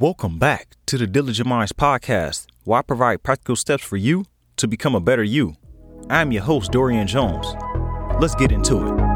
Welcome back to the Diligent Minds podcast, where I provide practical steps for you to become a better you. I'm your host, Dorian Jones. Let's get into it.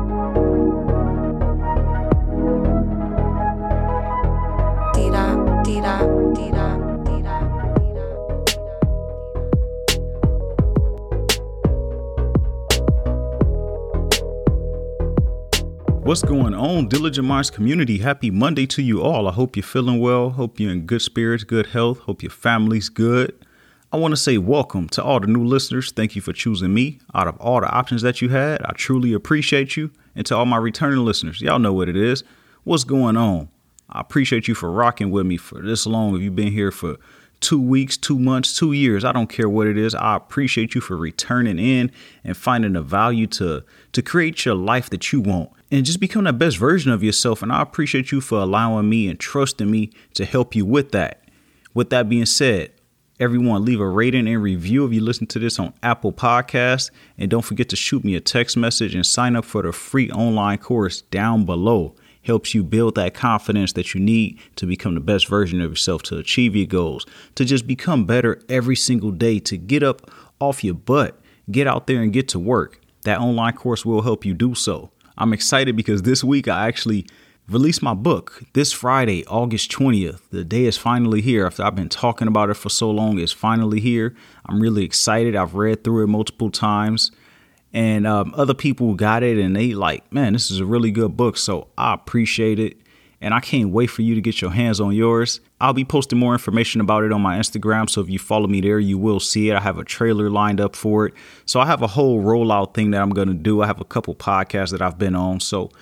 What's going on, Diligent Minds community? Happy Monday to you all. I hope you're feeling well. Hope you're in good spirits, good health. Hope your family's good. I want to say welcome to all the new listeners. Thank you for choosing me out of all the options that you had. I truly appreciate you. And to all my returning listeners, y'all know what it is. What's going on? I appreciate you for rocking with me for this long. If you've been here for two weeks, two months, two years, I don't care what it is. I appreciate you for returning in and finding the value to to create your life that you want and just become the best version of yourself. And I appreciate you for allowing me and trusting me to help you with that. With that being said, everyone leave a rating and review if you listen to this on Apple Podcasts. And don't forget to shoot me a text message and sign up for the free online course down below. Helps you build that confidence that you need to become the best version of yourself, to achieve your goals, to just become better every single day, to get up off your butt, get out there and get to work. That online course will help you do so. I'm excited because this week I actually released my book this Friday, August 20th. The day is finally here. After I've been talking about it for so long, it's finally here. I'm really excited. I've read through it multiple times. And um, other people got it and they like, man, this is a really good book. So I appreciate it. And I can't wait for you to get your hands on yours. I'll be posting more information about it on my Instagram. So if you follow me there, you will see it. I have a trailer lined up for it. So I have a whole rollout thing that I'm going to do. I have a couple podcasts that I've been on. So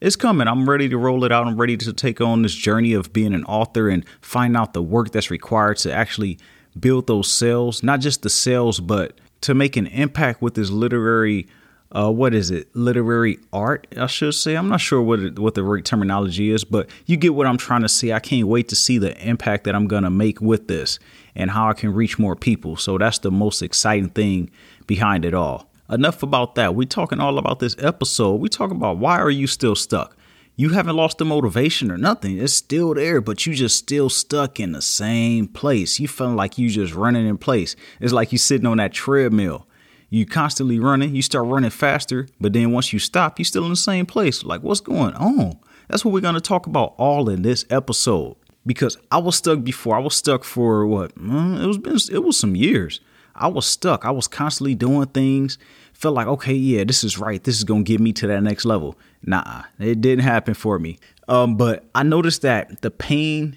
it's coming. I'm ready to roll it out. I'm ready to take on this journey of being an author and find out the work that's required to actually build those sales, not just the sales, but to make an impact with this literary uh, what is it? Literary art, I should say. I'm not sure what it, what the right terminology is, but you get what I'm trying to say. I can't wait to see the impact that I'm gonna make with this and how I can reach more people. So that's the most exciting thing behind it all. Enough about that. We're talking all about this episode. We talk about why are you still stuck? You haven't lost the motivation or nothing. It's still there, but you just still stuck in the same place. You feeling like you just running in place. It's like you sitting on that treadmill you constantly running, you start running faster, but then once you stop, you're still in the same place. Like, what's going on? That's what we're going to talk about all in this episode. Because I was stuck before. I was stuck for what? Mm, it was been it was some years. I was stuck. I was constantly doing things. Felt like, okay, yeah, this is right. This is gonna get me to that next level. Nah, it didn't happen for me. Um, but I noticed that the pain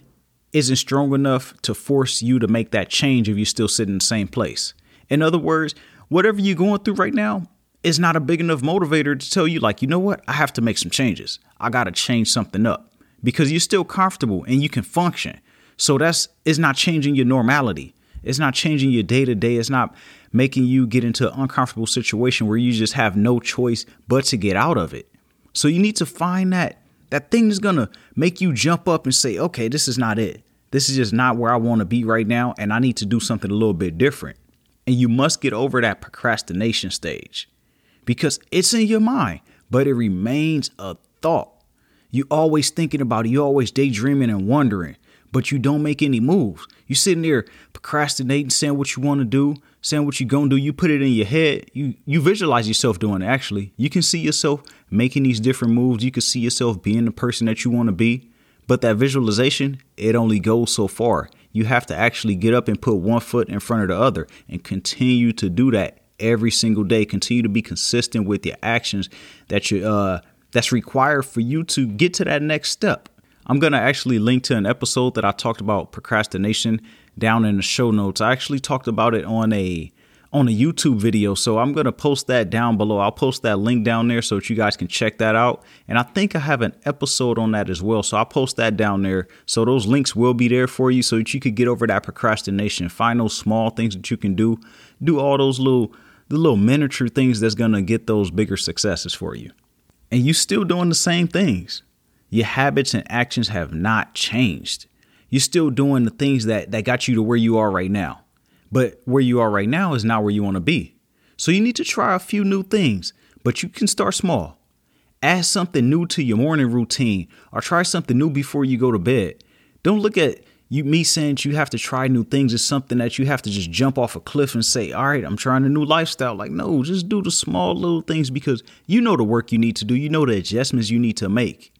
isn't strong enough to force you to make that change if you're still sit in the same place. In other words, whatever you're going through right now is not a big enough motivator to tell you, like, you know what? I have to make some changes. I got to change something up because you're still comfortable and you can function. So that's it's not changing your normality. It's not changing your day to day. It's not making you get into an uncomfortable situation where you just have no choice but to get out of it. So you need to find that that thing that's gonna make you jump up and say, okay, this is not it. This is just not where I want to be right now, and I need to do something a little bit different. And you must get over that procrastination stage because it's in your mind, but it remains a thought. You're always thinking about it, You're always daydreaming and wondering, but you don't make any moves. You sitting there procrastinating, saying what you want to do, saying what you're gonna do. You put it in your head. You you visualize yourself doing it. Actually, you can see yourself making these different moves. You can see yourself being the person that you want to be. But that visualization, it only goes so far you have to actually get up and put one foot in front of the other and continue to do that every single day. Continue to be consistent with your actions that you uh that's required for you to get to that next step. I'm gonna actually link to an episode that I talked about procrastination down in the show notes. I actually talked about it on a on a YouTube video. So I'm going to post that down below. I'll post that link down there so that you guys can check that out. And I think I have an episode on that as well. So I'll post that down there. So those links will be there for you so that you could get over that procrastination. Find those small things that you can do. Do all those little the little miniature things that's going to get those bigger successes for you. And you still doing the same things. Your habits and actions have not changed. You're still doing the things that that got you to where you are right now. But where you are right now is not where you want to be. So you need to try a few new things, but you can start small. Add something new to your morning routine or try something new before you go to bed. Don't look at You me saying you have to try new things is something that you have to just jump off a cliff and say, "All right, I'm trying a new lifestyle." Like, no, just do the small little things because you know the work you need to do. You know the adjustments you need to make.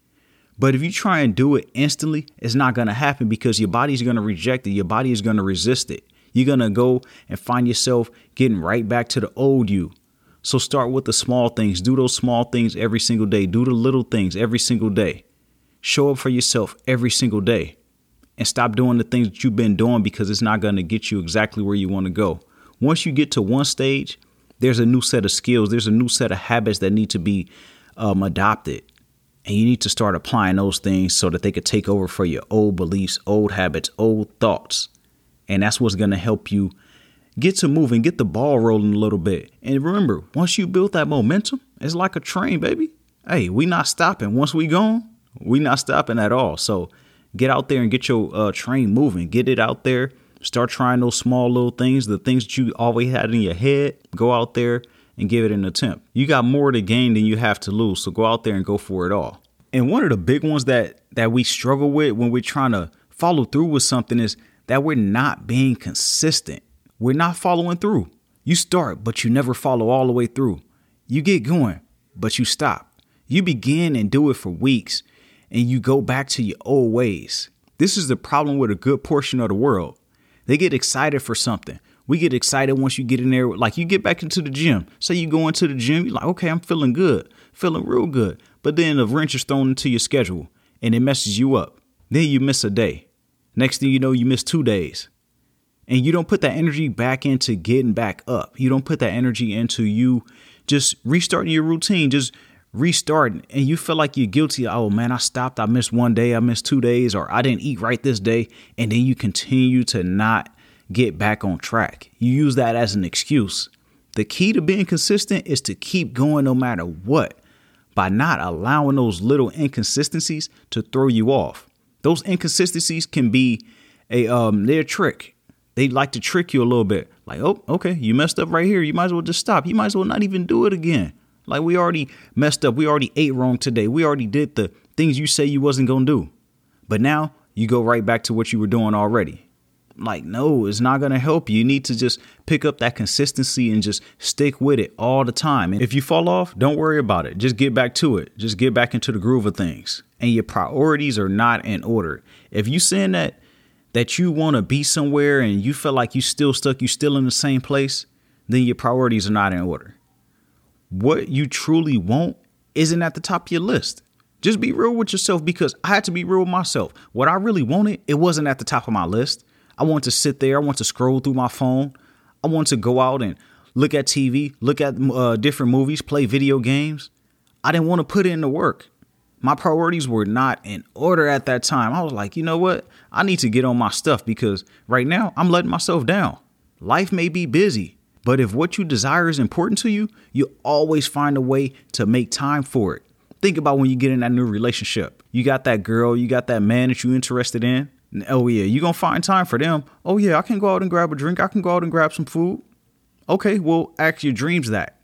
But if you try and do it instantly, it's not going to happen because your body's going to reject it. Your body is going to resist it. You're going to go and find yourself getting right back to the old you. So start with the small things. Do those small things every single day. Do the little things every single day. Show up for yourself every single day and stop doing the things that you've been doing because it's not going to get you exactly where you want to go. Once you get to one stage, there's a new set of skills, there's a new set of habits that need to be um, adopted. And you need to start applying those things so that they could take over for your old beliefs, old habits, old thoughts. And that's what's going to help you get to moving, get the ball rolling a little bit. And remember, once you build that momentum, it's like a train, baby. Hey, we not stopping. Once we gone, we not stopping at all. So get out there and get your uh, train moving. Get it out there. Start trying those small little things, the things that you always had in your head. Go out there and give it an attempt. You got more to gain than you have to lose. So go out there and go for it all. And one of the big ones that that we struggle with when we're trying to follow through with something is that we're not being consistent. We're not following through. You start, but you never follow all the way through. You get going, but you stop. You begin and do it for weeks and you go back to your old ways. This is the problem with a good portion of the world. They get excited for something. We get excited once you get in there. Like you get back into the gym. Say you go into the gym, you're like, okay, I'm feeling good, feeling real good. But then a wrench is thrown into your schedule and it messes you up. Then you miss a day. Next thing you know, you miss two days. And you don't put that energy back into getting back up. You don't put that energy into you just restarting your routine, just restarting and you feel like you're guilty oh man i stopped i missed one day i missed two days or i didn't eat right this day and then you continue to not get back on track you use that as an excuse the key to being consistent is to keep going no matter what by not allowing those little inconsistencies to throw you off those inconsistencies can be a um their trick they like to trick you a little bit like oh okay you messed up right here you might as well just stop you might as well not even do it again like we already messed up. We already ate wrong today. We already did the things you say you wasn't going to do. But now you go right back to what you were doing already. Like, no, it's not going to help you. You need to just pick up that consistency and just stick with it all the time. And if you fall off, don't worry about it. Just get back to it. Just get back into the groove of things. And your priorities are not in order. If you saying that that you want to be somewhere and you feel like you still stuck, you still in the same place, then your priorities are not in order what you truly want isn't at the top of your list. Just be real with yourself because I had to be real with myself. What I really wanted, it wasn't at the top of my list. I want to sit there, I want to scroll through my phone, I want to go out and look at TV, look at uh, different movies, play video games. I didn't want to put in the work. My priorities were not in order at that time. I was like, you know what? I need to get on my stuff because right now I'm letting myself down. Life may be busy, but if what you desire is important to you, you always find a way to make time for it. Think about when you get in that new relationship. You got that girl, you got that man that you're interested in. Oh, yeah, you're going to find time for them. Oh, yeah, I can go out and grab a drink. I can go out and grab some food. Okay, well, ask your dreams that.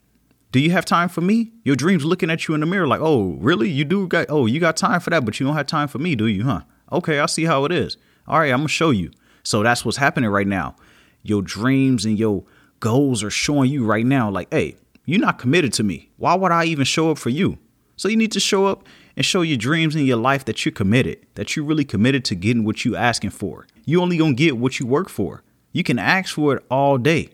Do you have time for me? Your dreams looking at you in the mirror like, oh, really? You do got, oh, you got time for that, but you don't have time for me, do you, huh? Okay, I see how it is. All right, I'm to show you. So that's what's happening right now. Your dreams and your goals are showing you right now, like, hey, you're not committed to me. Why would I even show up for you? So you need to show up and show your dreams in your life that you're committed, that you're really committed to getting what you're asking for. You only gonna get what you work for. You can ask for it all day.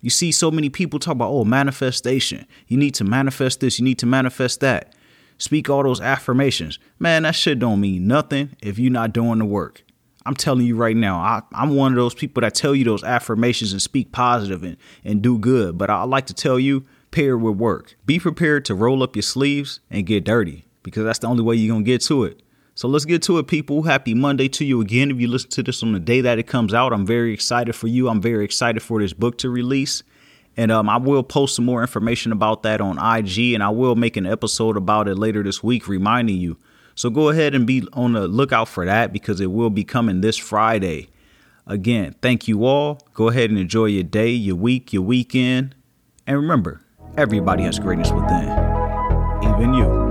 You see so many people talk about, oh, manifestation. You need to manifest this, you need to manifest that. Speak all those affirmations. Man, that shit don't mean nothing if you're not doing the work. I'm telling you right now, I, am one of those people that tell you those affirmations and speak positive and, and do good. But I like to tell you, pair with work. Be prepared to roll up your sleeves and get dirty because that's the only way you're going to get to it. So let's get to it, people. Happy Monday to you again. If you listen to this on the day that it comes out, I'm very excited for you. I'm very excited for this book to release. And um, I will post some more information about that on IG, and I will make an episode about it later this week, reminding you so go ahead and be on the lookout for that because it will be coming this Friday. Again, thank you all. Go ahead and enjoy your day, your week, your weekend. And remember, everybody has greatness within, even you.